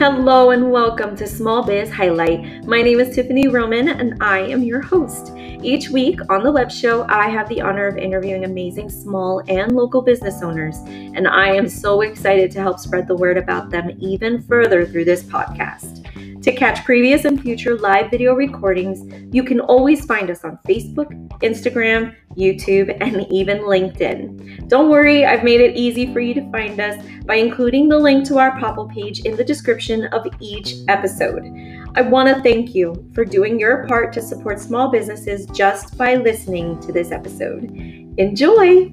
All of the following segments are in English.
Hello and welcome to Small Biz Highlight. My name is Tiffany Roman and I am your host. Each week on the web show, I have the honor of interviewing amazing small and local business owners, and I am so excited to help spread the word about them even further through this podcast. To catch previous and future live video recordings, you can always find us on Facebook, Instagram, YouTube, and even LinkedIn. Don't worry, I've made it easy for you to find us by including the link to our Popl page in the description of each episode. I want to thank you for doing your part to support small businesses just by listening to this episode. Enjoy!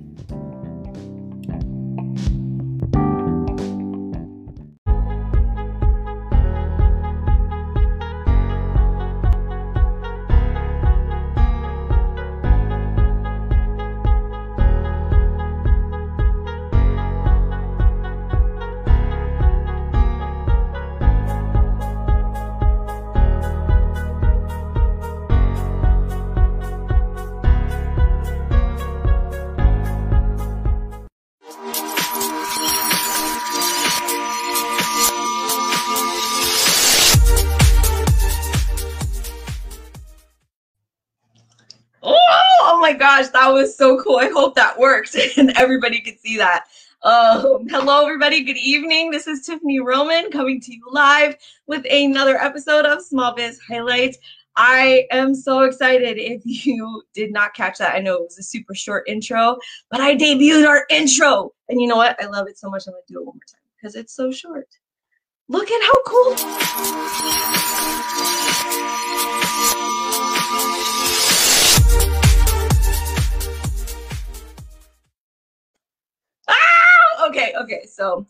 So cool. I hope that worked and everybody could see that. Um, hello, everybody. Good evening. This is Tiffany Roman coming to you live with another episode of Small Biz Highlights. I am so excited. If you did not catch that, I know it was a super short intro, but I debuted our intro. And you know what? I love it so much. I'm going to do it one more time because it's so short. Look at how cool.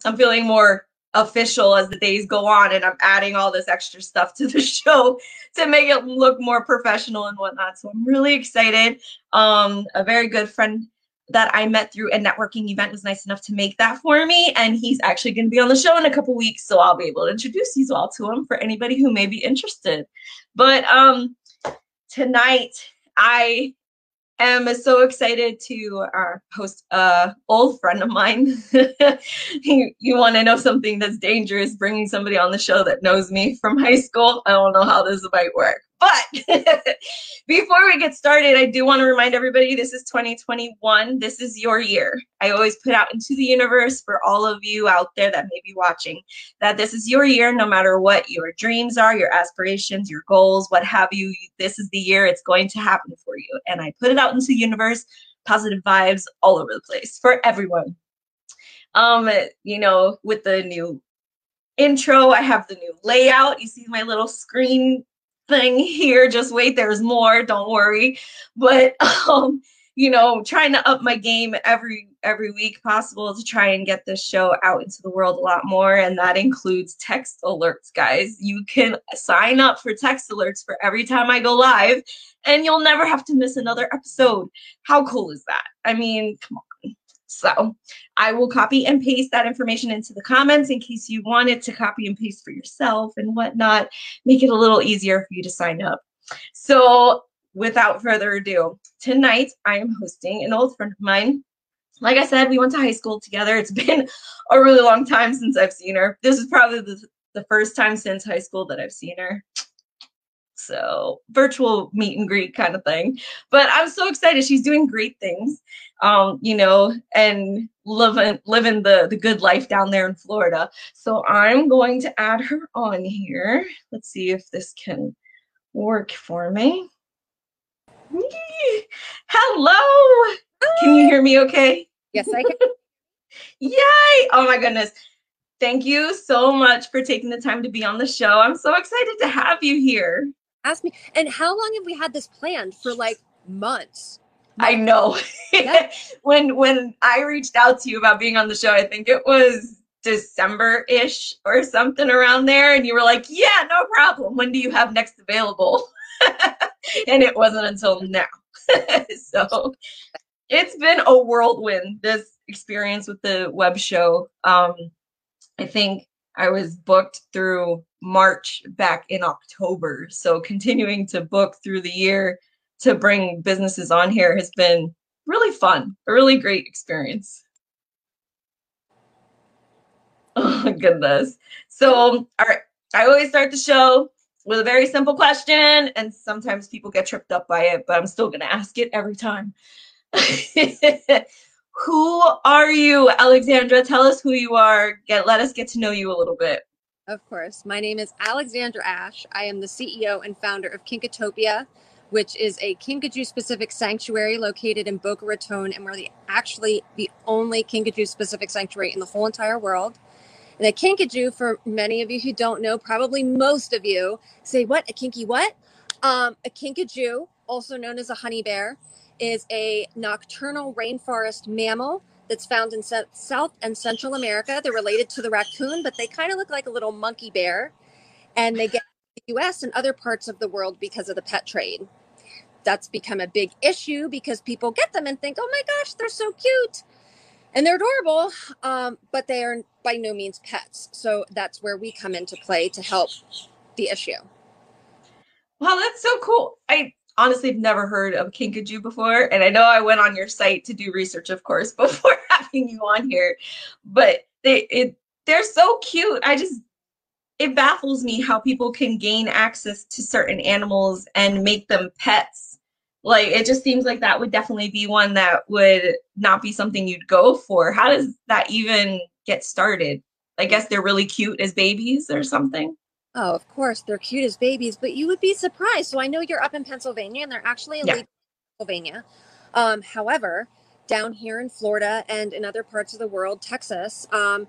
I'm feeling more official as the days go on, and I'm adding all this extra stuff to the show to make it look more professional and whatnot. So I'm really excited. Um, a very good friend that I met through a networking event was nice enough to make that for me. And he's actually going to be on the show in a couple weeks. So I'll be able to introduce you all to him for anybody who may be interested. But um, tonight, I am so excited to uh, host a old friend of mine. you, you want to know something that's dangerous? Bringing somebody on the show that knows me from high school. I don't know how this might work, but before we get started, I do want to remind everybody this is 2021. This is your year. I always put out into the universe for all of you out there that may be watching that this is your year, no matter what your dreams are, your aspirations, your goals, what have you. This is the year it's going to happen for you. And I put it out into the universe, positive vibes all over the place for everyone. Um, you know, with the new intro, I have the new layout. You see my little screen thing here. Just wait, there's more. Don't worry. But um, you know, trying to up my game every every week possible to try and get this show out into the world a lot more. And that includes text alerts, guys. You can sign up for text alerts for every time I go live, and you'll never have to miss another episode. How cool is that? I mean, come on. So I will copy and paste that information into the comments in case you wanted to copy and paste for yourself and whatnot. Make it a little easier for you to sign up. So without further ado, tonight I am hosting an old friend of mine. Like I said, we went to high school together. It's been a really long time since I've seen her. This is probably the, the first time since high school that I've seen her. So virtual meet and greet kind of thing. But I'm so excited. She's doing great things, um, you know, and living living the the good life down there in Florida. So I'm going to add her on here. Let's see if this can work for me. Hello. Can you hear me okay? Yes, I can. Yay! Oh my goodness. Thank you so much for taking the time to be on the show. I'm so excited to have you here ask me. And how long have we had this planned? For like months. I know. Yeah. when when I reached out to you about being on the show, I think it was December-ish or something around there, and you were like, "Yeah, no problem. When do you have next available?" and it wasn't until now. so it's been a whirlwind this experience with the web show. Um, I think I was booked through March back in October. So continuing to book through the year to bring businesses on here has been really fun, a really great experience. Oh goodness. So um, our I always start the show with a very simple question, and sometimes people get tripped up by it, but I'm still going to ask it every time. who are you, Alexandra? Tell us who you are. Get let us get to know you a little bit. Of course. My name is Alexandra Ash. I am the CEO and founder of Kinkatopia, which is a Kinkajou specific sanctuary located in Boca Raton, and we're the, actually the only Kinkajou specific sanctuary in the whole entire world. And a Kinkajou, for many of you who don't know, probably most of you say, What? A kinky what? Um, a Kinkajou, also known as a honey bear, is a nocturnal rainforest mammal that's found in South and Central America. They're related to the raccoon, but they kind of look like a little monkey bear. And they get the US and other parts of the world because of the pet trade. That's become a big issue because people get them and think, oh my gosh, they're so cute. And they're adorable, um, but they are by no means pets. So that's where we come into play to help the issue. Wow, that's so cool. I honestly have never heard of Kinkajou before. And I know I went on your site to do research, of course, before having you on here. But they it they're so cute. I just it baffles me how people can gain access to certain animals and make them pets. Like it just seems like that would definitely be one that would not be something you'd go for. How does that even get started? I guess they're really cute as babies or something. Oh, of course, they're cute as babies, but you would be surprised. So I know you're up in Pennsylvania, and they're actually illegal yeah. in Pennsylvania. Um, however, down here in Florida and in other parts of the world, Texas, um,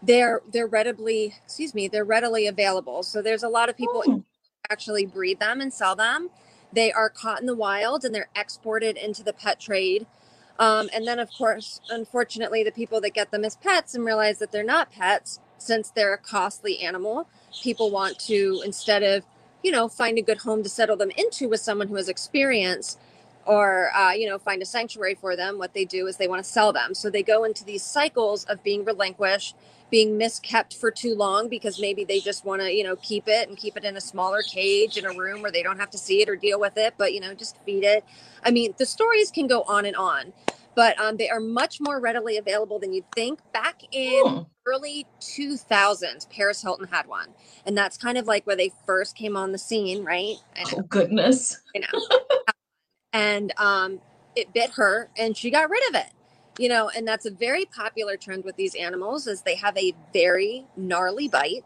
they're they're readily, excuse me, they're readily available. So there's a lot of people oh. actually breed them and sell them. They are caught in the wild and they're exported into the pet trade. Um, and then, of course, unfortunately, the people that get them as pets and realize that they're not pets, since they're a costly animal, people want to instead of you know find a good home to settle them into with someone who has experience or uh, you know find a sanctuary for them what they do is they want to sell them. So they go into these cycles of being relinquished being miskept for too long because maybe they just want to you know keep it and keep it in a smaller cage in a room where they don't have to see it or deal with it but you know just feed it. I mean the stories can go on and on but um, they are much more readily available than you'd think. Back in early 2000s, Paris Hilton had one, and that's kind of like where they first came on the scene, right? Oh goodness! You know, and um, it bit her, and she got rid of it. You know, and that's a very popular trend with these animals is they have a very gnarly bite,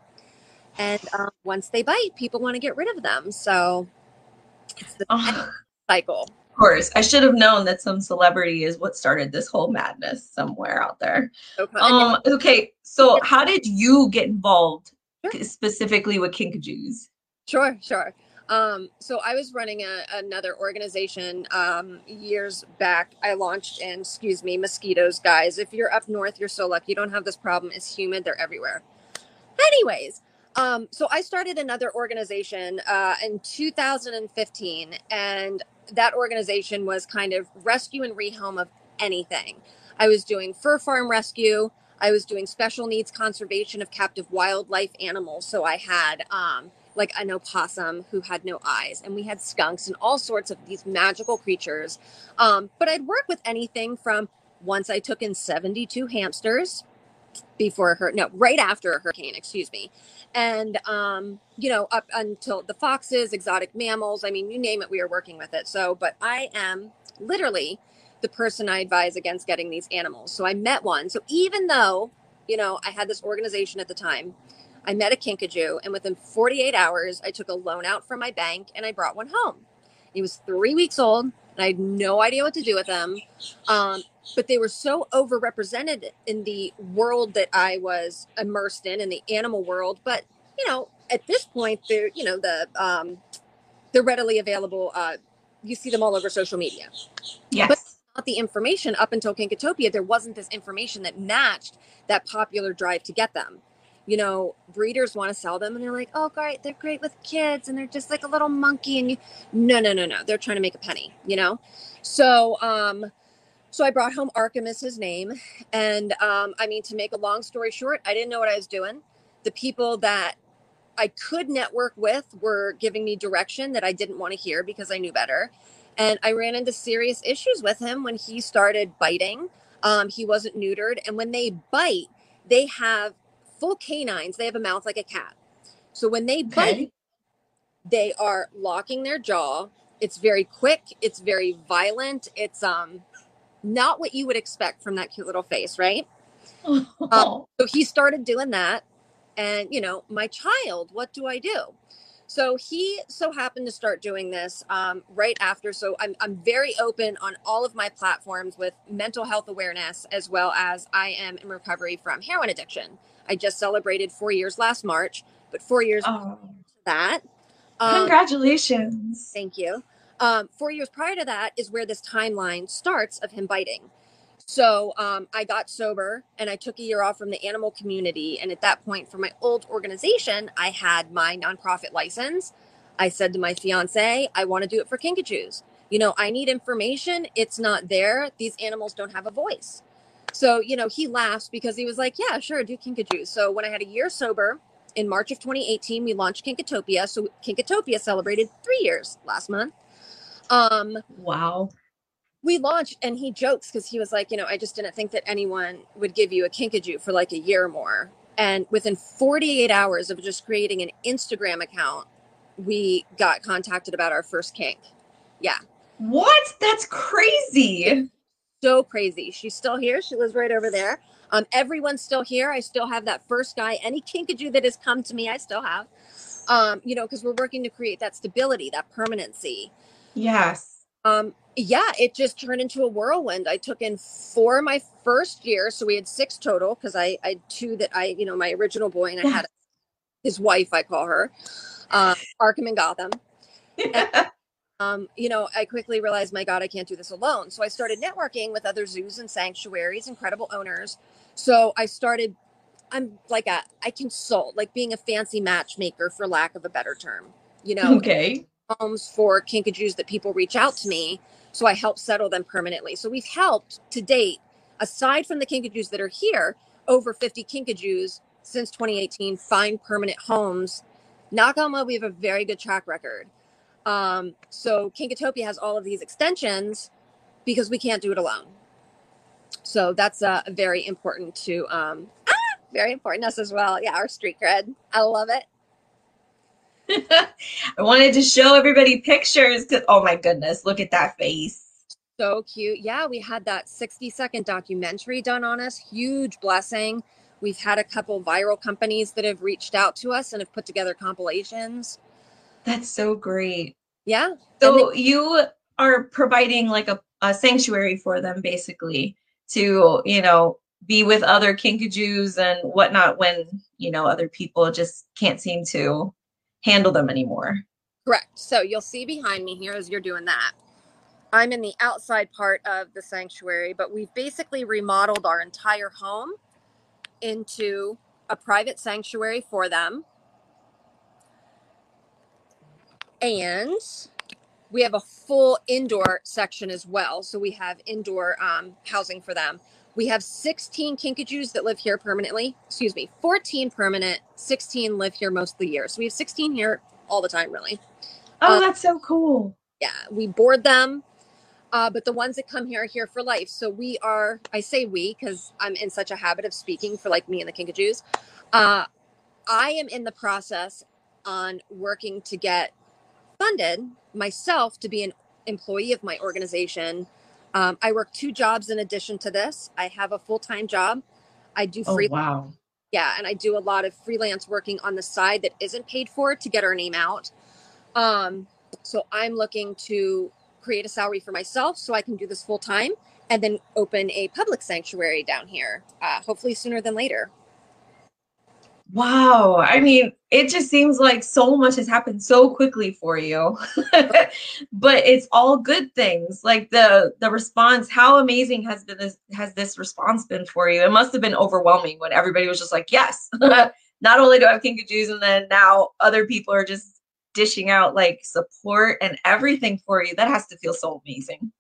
and um, once they bite, people want to get rid of them. So it's the oh. cycle course. I should have known that some celebrity is what started this whole madness somewhere out there. Okay. Um, okay, so how did you get involved sure. specifically with Kinkajous? Sure, sure. Um, so I was running a, another organization um, years back. I launched and excuse me, mosquitoes, guys. If you're up north, you're so lucky. You don't have this problem. It's humid. They're everywhere. Anyways, um, so I started another organization uh, in 2015, and that organization was kind of rescue and rehome of anything. I was doing fur farm rescue. I was doing special needs conservation of captive wildlife animals. So I had um, like an opossum who had no eyes, and we had skunks and all sorts of these magical creatures. Um, but I'd work with anything from once I took in 72 hamsters before her no right after a hurricane excuse me. And um you know up until the foxes exotic mammals i mean you name it we are working with it. So but i am literally the person i advise against getting these animals. So i met one. So even though you know i had this organization at the time i met a kinkajou and within 48 hours i took a loan out from my bank and i brought one home. He was three weeks old and i had no idea what to do with them. um, but they were so overrepresented in the world that I was immersed in, in the animal world. But you know, at this point, they're you know the um, they're readily available. Uh, you see them all over social media. Yes. But not the information up until Kinkatopia, there wasn't this information that matched that popular drive to get them. You know, breeders want to sell them and they're like, oh, great, they're great with kids and they're just like a little monkey. And you, no, no, no, no, they're trying to make a penny, you know? So, um, so I brought home Arkham as his name. And um, I mean, to make a long story short, I didn't know what I was doing. The people that I could network with were giving me direction that I didn't want to hear because I knew better. And I ran into serious issues with him when he started biting. Um, he wasn't neutered. And when they bite, they have full canines, they have a mouth like a cat. So when they bite, Okay. they are locking their jaw. It's very quick. It's very violent. It's um not what you would expect from that cute little face, right? Oh. So he started doing that. And, you know, my child, what do I do? So he so happened to start doing this um, right after. So I'm, I'm very open on all of my platforms with mental health awareness, as well as I am in recovery from heroin addiction. I just celebrated four years last March, but four years Oh. to that. um, Congratulations. Thank you. Um, four years prior to that is where this timeline starts of him biting. So um, I got sober and I took a year off from the animal community. And at that point, for my old organization, I had my nonprofit license. I said to my fiance, I want to do it for Kinkajous. You know, I need information. It's not there. These animals don't have a voice. So, you know, he laughs because he was like, yeah, sure, do Kinkajous. So when I had a year sober in March of 2018, we launched Kinkatopia. So Kinkatopia celebrated three years last month. Um, Wow. we launched and he jokes because he was like, you know, I just didn't think that anyone would give you a kinkajou for like a year or more. And within 48 hours of just creating an Instagram account, we got contacted about our first kink. Yeah. What? That's crazy. So crazy. She's still here. She lives right over there. Um, everyone's still here. I still have that first guy. Any kinkajou that has come to me, I still have. Um, you know, because we're working to create that stability, that permanency. Yes. um yeah it just turned into a whirlwind i took in four my first year so we had six total because i i had two that i you know my original boy and i had his wife i call her uh, arkham and gotham um you know i quickly realized my god i can't do this alone. So i started networking with other zoos and sanctuaries incredible owners. So i started i'm like a i consult like being a fancy matchmaker for lack of a better term you know okay. homes for kinkajous that people reach out to me so i help settle them permanently. So we've helped to date aside from the kinkajous that are here over 50 kinkajous since 2018 find permanent homes. Knock on wood we have a very good track record um, so kinkatopia has all of these extensions because we can't do it alone so that's uh, very important to um, ah, very important to us as well yeah our street cred i love it I wanted to show everybody pictures because, oh my goodness, look at that face. So cute. Yeah, we had that 60 second documentary done on us. Huge blessing. We've had a couple viral companies that have reached out to us and have put together compilations. That's so great. Yeah. So you are providing like a, a sanctuary for them basically to, you know, be with other kinkajous and whatnot when, you know, other people just can't seem to handle them anymore. Correct. So you'll see behind me here as you're doing that. I'm in the outside part of the sanctuary, but we've basically remodeled our entire home into a private sanctuary for them. And we have a full indoor section as well. So we have indoor um, housing for them. We have 16 kinkajous that live here permanently. Excuse me, 14 permanent, 16 live here most of the year. So we have 16 here all the time, really Oh, Uh, that's so cool. yeah, we board them. Uh, but the ones that come here are here for life. So we are, I say we because I'm in such a habit of speaking for like me and the Kinkajous. Uh, I am in the process on working to get funded myself to be an employee of my organization. Um, I work two jobs in addition to this. I have a full time job. I do Oh, free, wow. yeah, and I do a lot of freelance working on the side that isn't paid for to get our name out. Um, so I'm looking to create a salary for myself so I can do this full time and then open a public sanctuary down here, uh, hopefully sooner than later. Wow. I mean, it just seems like so much has happened so quickly for you. but it's all good things. Like the the response, how amazing has been this has this response been for you? It must have been overwhelming when everybody was just like, "Yes." Not only do I have kinkajous and then now other people are just dishing out like support and everything for you. That has to feel so amazing.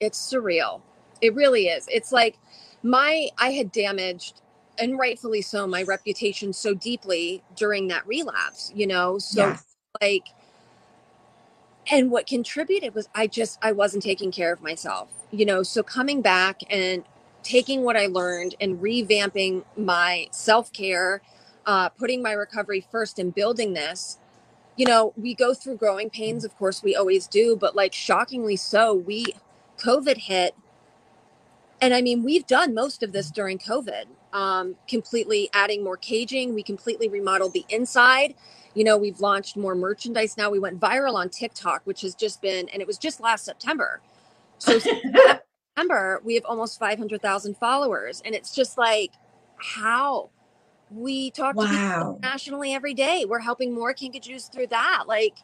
It's surreal. It really is. It's like my, I had damaged, and rightfully so, my reputation so deeply during that relapse, you know? So, Yes. like, and what contributed was I just, I wasn't taking care of myself, you know? So coming back and taking what I learned and revamping my self care, uh, putting my recovery first and building this, you know, we go through growing pains. Of course, we always do, but like shockingly so, we COVID hit. And I mean, we've done most of this during COVID, um, completely adding more caging. We completely remodeled the inside. You know, we've launched more merchandise now. We went viral on TikTok, which has just been, and it was just last September. So September, we have almost 500,000 followers. And it's just like, how? We talk wow. to people nationally every day. We're helping more kinkajous through that. Like,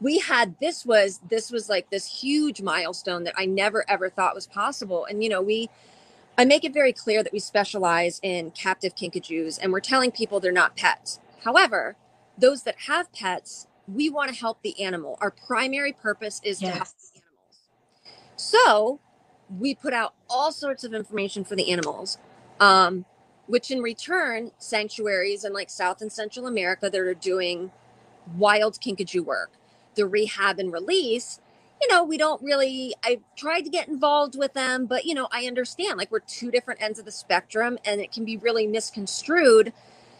we had this was this was like this huge milestone that I never ever thought was possible. And you know, we I make it very clear that we specialize in captive kinkajous and we're telling people they're not pets. However, those that have pets, we want to help the animal. Our primary purpose is yes. to help the animals. So we put out all sorts of information for the animals. Um, which in return, sanctuaries in like South and Central America that are doing wild kinkajou work, the rehab and release, you know, we don't really, I tried to get involved with them, but, you know, I understand like we're two different ends of the spectrum and it can be really misconstrued,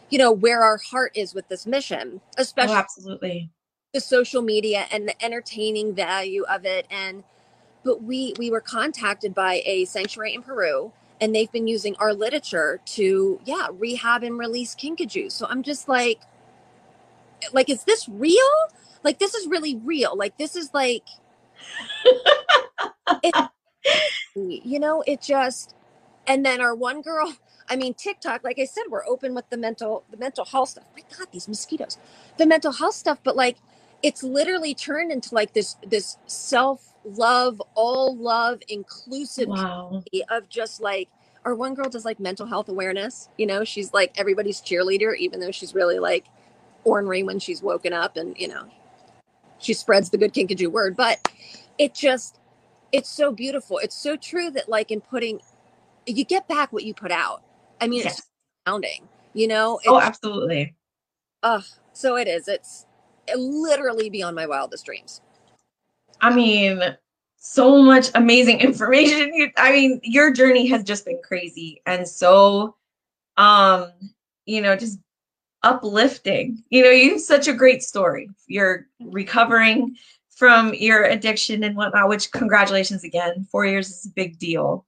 you know, where our heart is with this mission, oh, especially oh, absolutely. the social media and the entertaining value of it. And, but we, we were contacted by a sanctuary in Peru and they've been using our literature to yeah rehab and release kinkajou. So i'm just like like is this real? Like this is really real. Like this is like it, you know it just and then our one girl i mean tiktok like i said we're open with the mental the mental health stuff my god these mosquitoes the mental health stuff but like it's literally turned into like this this self love, all love, inclusive wow. of just like our one girl does like mental health awareness. You know, she's like everybody's cheerleader, even though she's really like ornery when she's woken up and, you know, she spreads the good kinkajou word. But it just it's so beautiful. It's so true that like in putting you get back what you put out. I mean, yes. it's astounding, you know? oh, absolutely. Ugh. So it is. It's literally beyond my wildest dreams. I mean, so much amazing information. I mean, your journey has just been crazy and so um, you know, just uplifting. You know, you have such a great story. You're recovering from your addiction and whatnot, which congratulations again. Four years is a big deal.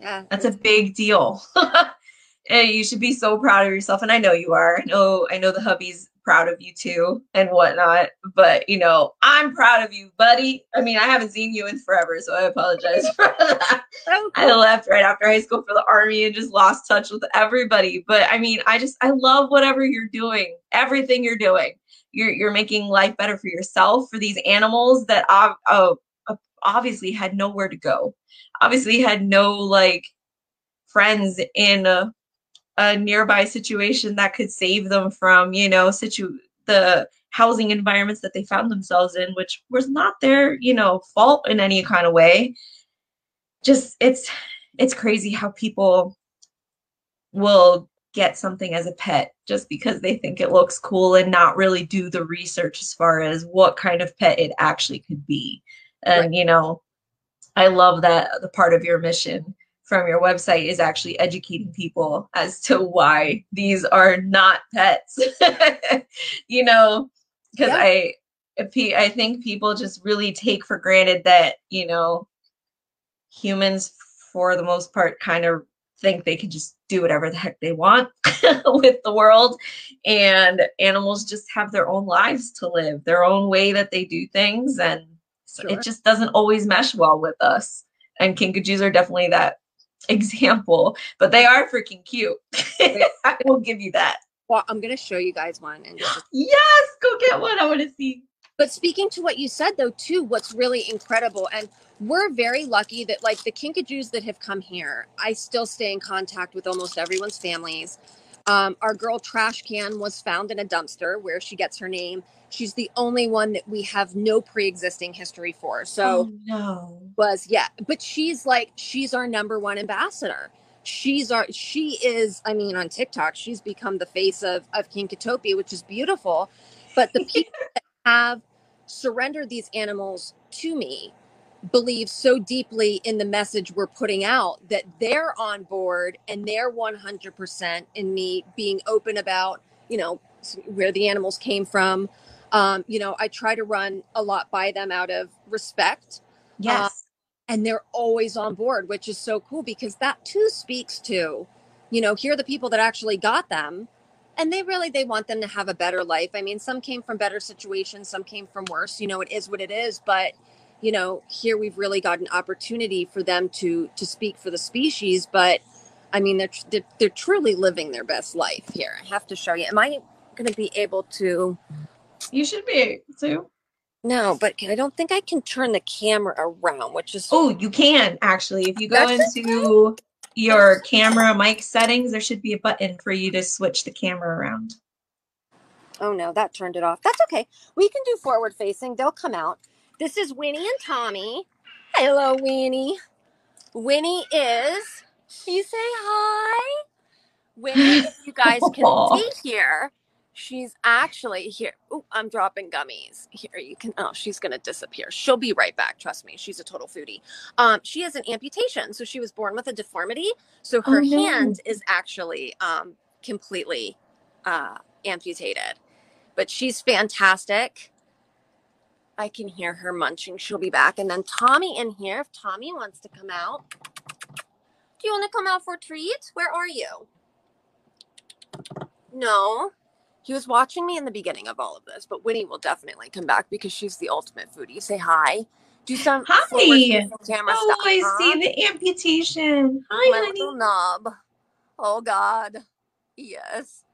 Yeah. That's a big deal. you should be so proud of yourself. And I know you are. I know I know the hubby's proud of you too and whatnot. But you know, I'm proud of you, buddy. I mean, I haven't seen you in forever, so I apologize for that. Oh. I left right after high school for the army and just lost touch with everybody. But I mean, I just I love whatever you're doing, everything you're doing. You're you're making life better for yourself, for these animals that uh, obviously had nowhere to go, obviously had no like friends in. Uh, a nearby situation that could save them from, you know, situ the housing environments that they found themselves in, which was not their, you know, fault in any kind of way. Just it's it's crazy how people will get something as a pet just because they think it looks cool and not really do the research as far as what kind of pet it actually could be. And right. you know, I love that the part of your mission from your website is actually educating people as to why these are not pets. you know, because yeah. I I think people just really take for granted that, you know, humans for the most part kind of think they can just do whatever the heck they want with the world and animals just have their own lives to live, their own way that they do things and sure. it just doesn't always mesh well with us. And kinkajous are definitely that example, but they are freaking cute. I will give you that. Well, I'm gonna show you guys one and just... yes, go get one. I want to see. But speaking to what you said though, too, what's really incredible, and we're very lucky that like the kinkajous that have come here, I still stay in contact with almost everyone's families. Um, our girl Trash Can was found in a dumpster where she gets her name. She's the only one that we have no pre-existing history for. So oh, no. was yeah, but she's like she's our number one ambassador. She's our she is I mean on TikTok she's become the face of of Kinkatopia, which is beautiful. But the people that have surrendered these animals to me believe so deeply in the message we're putting out that they're on board and they're 100% in me being open about, you know, where the animals came from. Um, you know, I try to run a lot by them out of respect. Uh, yes. And they're always on board, which is so cool because that too speaks to, you know, here are the people that actually got them and they really they want them to have a better life. I mean some came from better situations some came from worse you know it is what it is but you know here we've really got an opportunity for them to to speak for the species but i mean they're they're, they're truly living their best life here. I have to show you. Am i going to be able to you should be able to no but i don't think i can turn the camera around which is oh you can actually. If you go into your camera mic settings, there should be a button for you to switch the camera around. Oh no, that turned it off. That's okay. We can do forward facing. They'll come out. This is Winnie and Tommy. Hello, Winnie. Winnie is. You say hi. Winnie, you guys can see here, She's actually here. Oh, I'm dropping gummies. Here you can. Oh, she's gonna disappear. She'll be right back. Trust me. She's a total foodie. Um, she has an amputation, so she was born with a deformity. So her oh, no. hand is actually um completely uh amputated. But she's fantastic. I can hear her munching. She'll be back. And then Tommy in here. If Tommy wants to come out, do you want to come out for a treat? Where are you? No. He was watching me in the beginning of all of this, but Winnie will definitely come back because she's the ultimate foodie. Say hi. Do some hi. Camera oh, stuff, I huh? see the amputation. Hi, My honey. little knob. Oh God. Yes.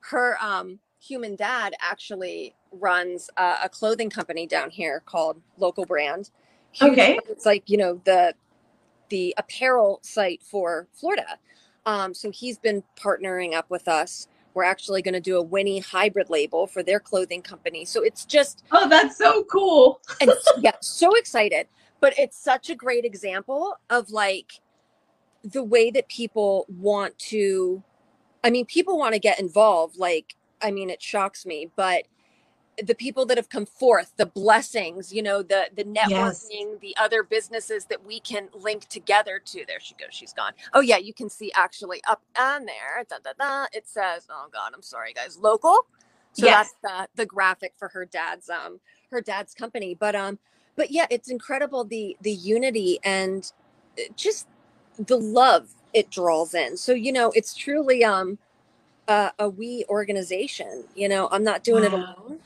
Her um human dad actually runs uh, a clothing company down here called Local Brand. Huge, okay. It's like you know the the apparel site for Florida. Um, so he's been partnering up with us we're actually going to do a Winnie hybrid label for their clothing company. So it's just Oh, that's so cool. and yeah, so excited. But it's such a great example of like the way that people want to I mean, people want to get involved like I mean, it shocks me, but the people that have come forth the blessings you know the the networking yes. the other businesses that we can link together to there she goes she's gone oh yeah you can see actually up on there da, da, da, it says oh god i'm sorry guys local so yes. that's the the graphic for her dad's um her dad's company but um but yeah it's incredible the the unity and uh, just the love it draws in so you know it's truly um uh, a we organization you know i'm not doing wow. it alone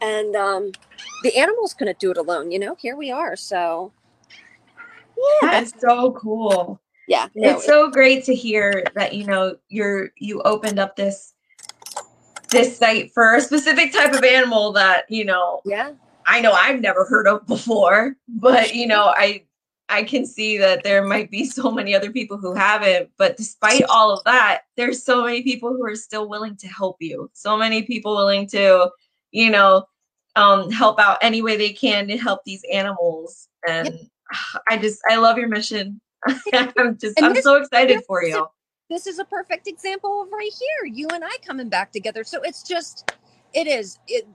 and um, the animals couldn't do it alone. You know, here we are. So yeah, that's so cool. Yeah, no, it's so great to hear that you know you're you opened up this this site for a specific type of animal that you know. Yeah, I know I've never heard of before, but you know I I can see that there might be so many other people who haven't. But despite all of that, there's so many people who are still willing to help you. So many people willing to, you know, um, help out any way they can to help these animals. And yep. I just, I love your mission. I'm just, and I'm this, so excited for you. this is a perfect example of right here. You and I coming back together. So it's just, it is, it,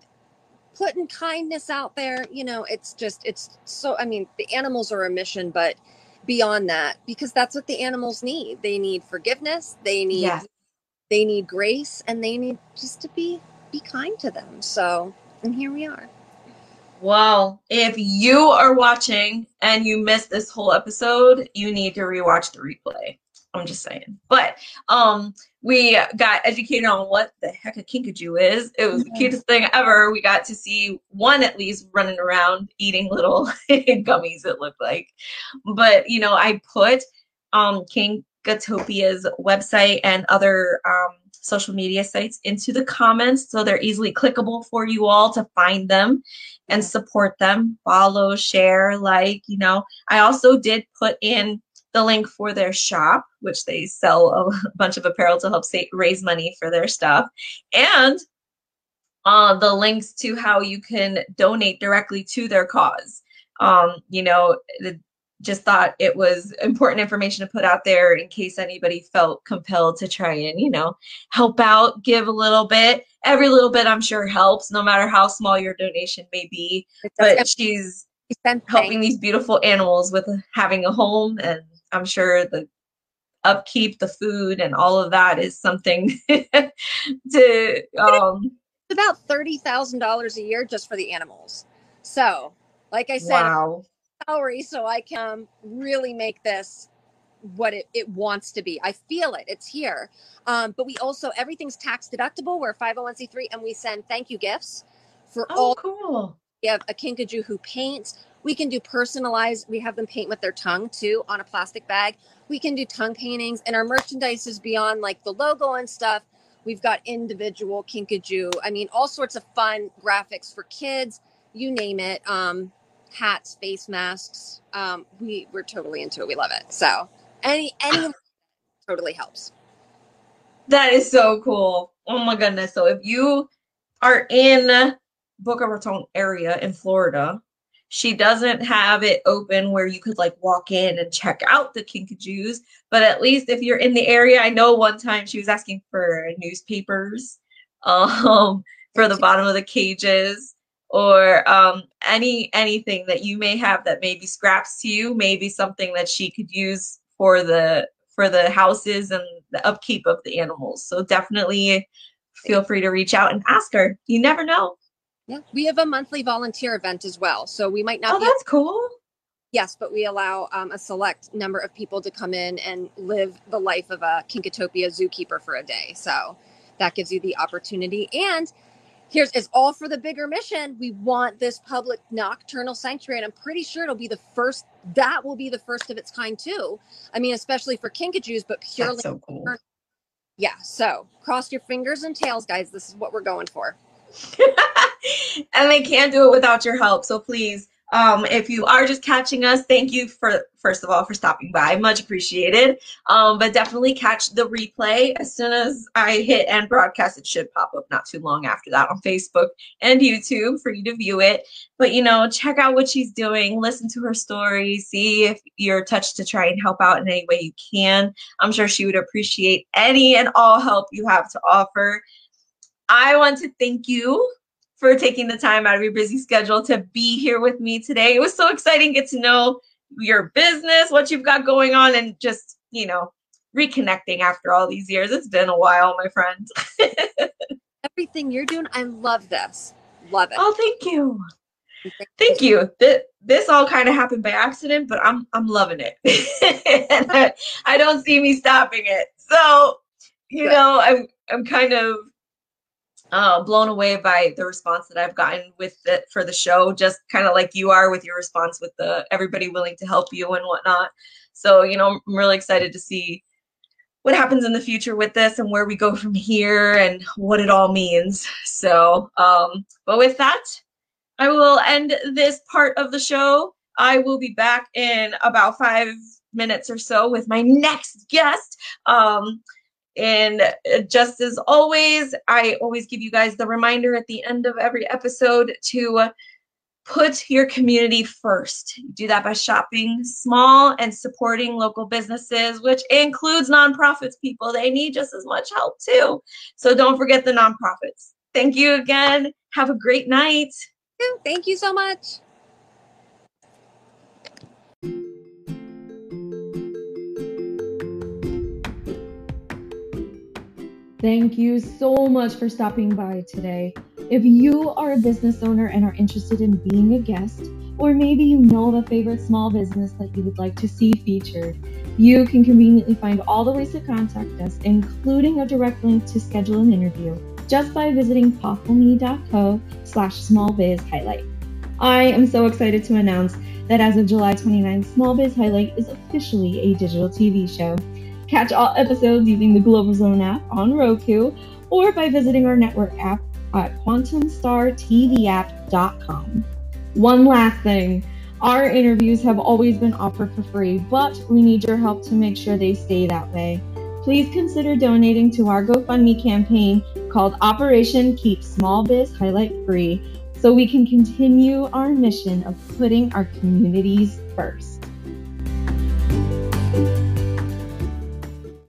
putting kindness out there, you know, it's just, it's so, I mean, the animals are a mission, but beyond that, because that's what the animals need. They need forgiveness. They need, they need grace and they need just to be, be kind to them. So, and here we are. Well, if you are watching and you missed this whole episode, you need to rewatch the replay. I'm just saying. But um we got educated on what the heck a kinkajou is. It was the cutest thing ever. We got to see one at least running around eating little gummies, it looked like. But you know, I put um Kinkatopia's website and other um social media sites into the comments so they're easily clickable for you all to find them and support them. Follow share like you know. I also did put in the link for their shop which they sell a bunch of apparel to help say, raise money for their stuff. And uh, the links to how you can donate directly to their cause. Um, you know the, just thought it was important information to put out there in case anybody felt compelled to try and you know help out give a little bit every little bit i'm sure helps no matter how small your donation may be but she's helping these beautiful animals with having a home and i'm sure the upkeep the food and all of that is something to um it's about $30,000 a year just for the animals. So, like I said, wow. Salary so I can really make this what it, it wants to be. I feel it. It's here. Um, but we also everything's tax deductible. We're 501c3 and we send thank you gifts for oh, all cool. We have a kinkajou who paints. We can do personalized. We have them paint with their tongue too on a plastic bag. We can do tongue paintings, and our merchandise is beyond like the logo and stuff. We've got individual kinkajou. I mean, all sorts of fun graphics for kids. You name it. Um, hats, face masks. Um, we we're totally into it. We love it. So any any totally helps. That is so cool. Oh my goodness. So if you are in Boca Raton area in Florida, she doesn't have it open where you could like walk in and check out the kinkajous. But at least if you're in the area, I know one time she was asking for newspapers um, for the bottom of the cages or um, any anything that you may have that maybe scraps to you, maybe something that she could use for the for the houses and the upkeep of the animals. So definitely feel free to reach out and ask her. You never know. Yeah, we have a monthly volunteer event as well. So we might not. Oh, that's cool. Yes, but we allow um, a select number of people to come in and live the life of a Kinkatopia zookeeper for a day. So that gives you the opportunity. And here's it's all for the bigger mission. We want this public nocturnal sanctuary, and I'm pretty sure it'll be the first. That will be the first of its kind too. I mean, especially for kinkajous, but purely. That's so cool. Yeah. So cross your fingers and tails, guys. This is what we're going for. and they can't do it without your help. So please, um, if you are just catching us, thank you for first of all for stopping by. Much appreciated. Um, but definitely catch the replay as soon as I hit end broadcast. It should pop up not too long after that on Facebook and YouTube for you to view it. But you know, check out what she's doing, listen to her story, see if you're touched to try and help out in any way you can. I'm sure she would appreciate any and all help you have to offer. I want to thank you for taking the time out of your busy schedule to be here with me today. It was so exciting get to know your business, what you've got going on, and just, you know, reconnecting after all these years. It's been a while, my friend. Everything you're doing, I love this. Love it. Oh, thank you. Thank you. This, this all kind of happened by accident, but I'm I'm loving it. and I, I don't see me stopping it. So, you know, I'm I'm kind of uh, blown away by the response that I've gotten with it for the show, just kind of like you are with your response with the everybody willing to help you and whatnot. So, you know, I'm really excited to see what happens in the future with this and where we go from here and what it all means. So, um, but with that, I will end this part of the show. I will be back in about five minutes or so with my next guest. Um, and uh, just as always, I always give you guys the reminder at the end of every episode to put your community first. Do that by shopping small and supporting local businesses, which includes nonprofits, people. They need just as much help too. So don't forget the nonprofits. Thank you again. Have a great night. Thank you so much. Thank you so much for stopping by today. If you are a business owner and are interested in being a guest, or maybe you know of a favorite small business that you would like to see featured, you can conveniently find all the ways to contact us, including a direct link to schedule an interview, just by visiting poplme.co slash smallbizhighlight. I am so excited to announce that as of July 29th, Small Biz Highlight is officially a digital TV show. Catch all episodes using the Global Zone app on Roku or by visiting our network app at quantumstartvapp.com. One last thing. Our interviews have always been offered for free, but we need your help to make sure they stay that way. Please consider donating to our GoFundMe campaign called Operation Keep Small Biz Highlight Free so we can continue our mission of putting our communities first.